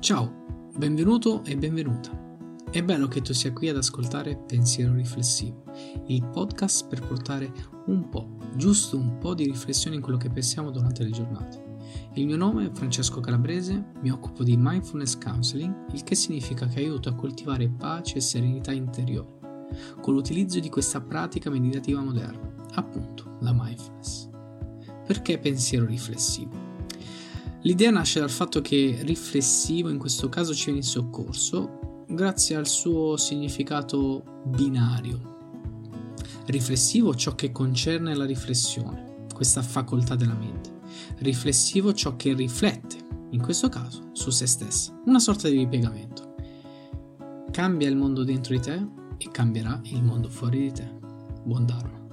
Ciao, benvenuto e benvenuta. È bello che tu sia qui ad ascoltare Pensiero Riflessivo, il podcast per portare un po', giusto un po' di riflessione in quello che pensiamo durante le giornate. Il mio nome è Francesco Calabrese, mi occupo di mindfulness counseling, il che significa che aiuto a coltivare pace e serenità interiore, con l'utilizzo di questa pratica meditativa moderna, appunto la mindfulness. Perché pensiero riflessivo? L'idea nasce dal fatto che riflessivo in questo caso ci viene in soccorso grazie al suo significato binario. Riflessivo ciò che concerne la riflessione, questa facoltà della mente. Riflessivo ciò che riflette, in questo caso, su se stessa, una sorta di ripiegamento. Cambia il mondo dentro di te e cambierà il mondo fuori di te. Buon Dharma.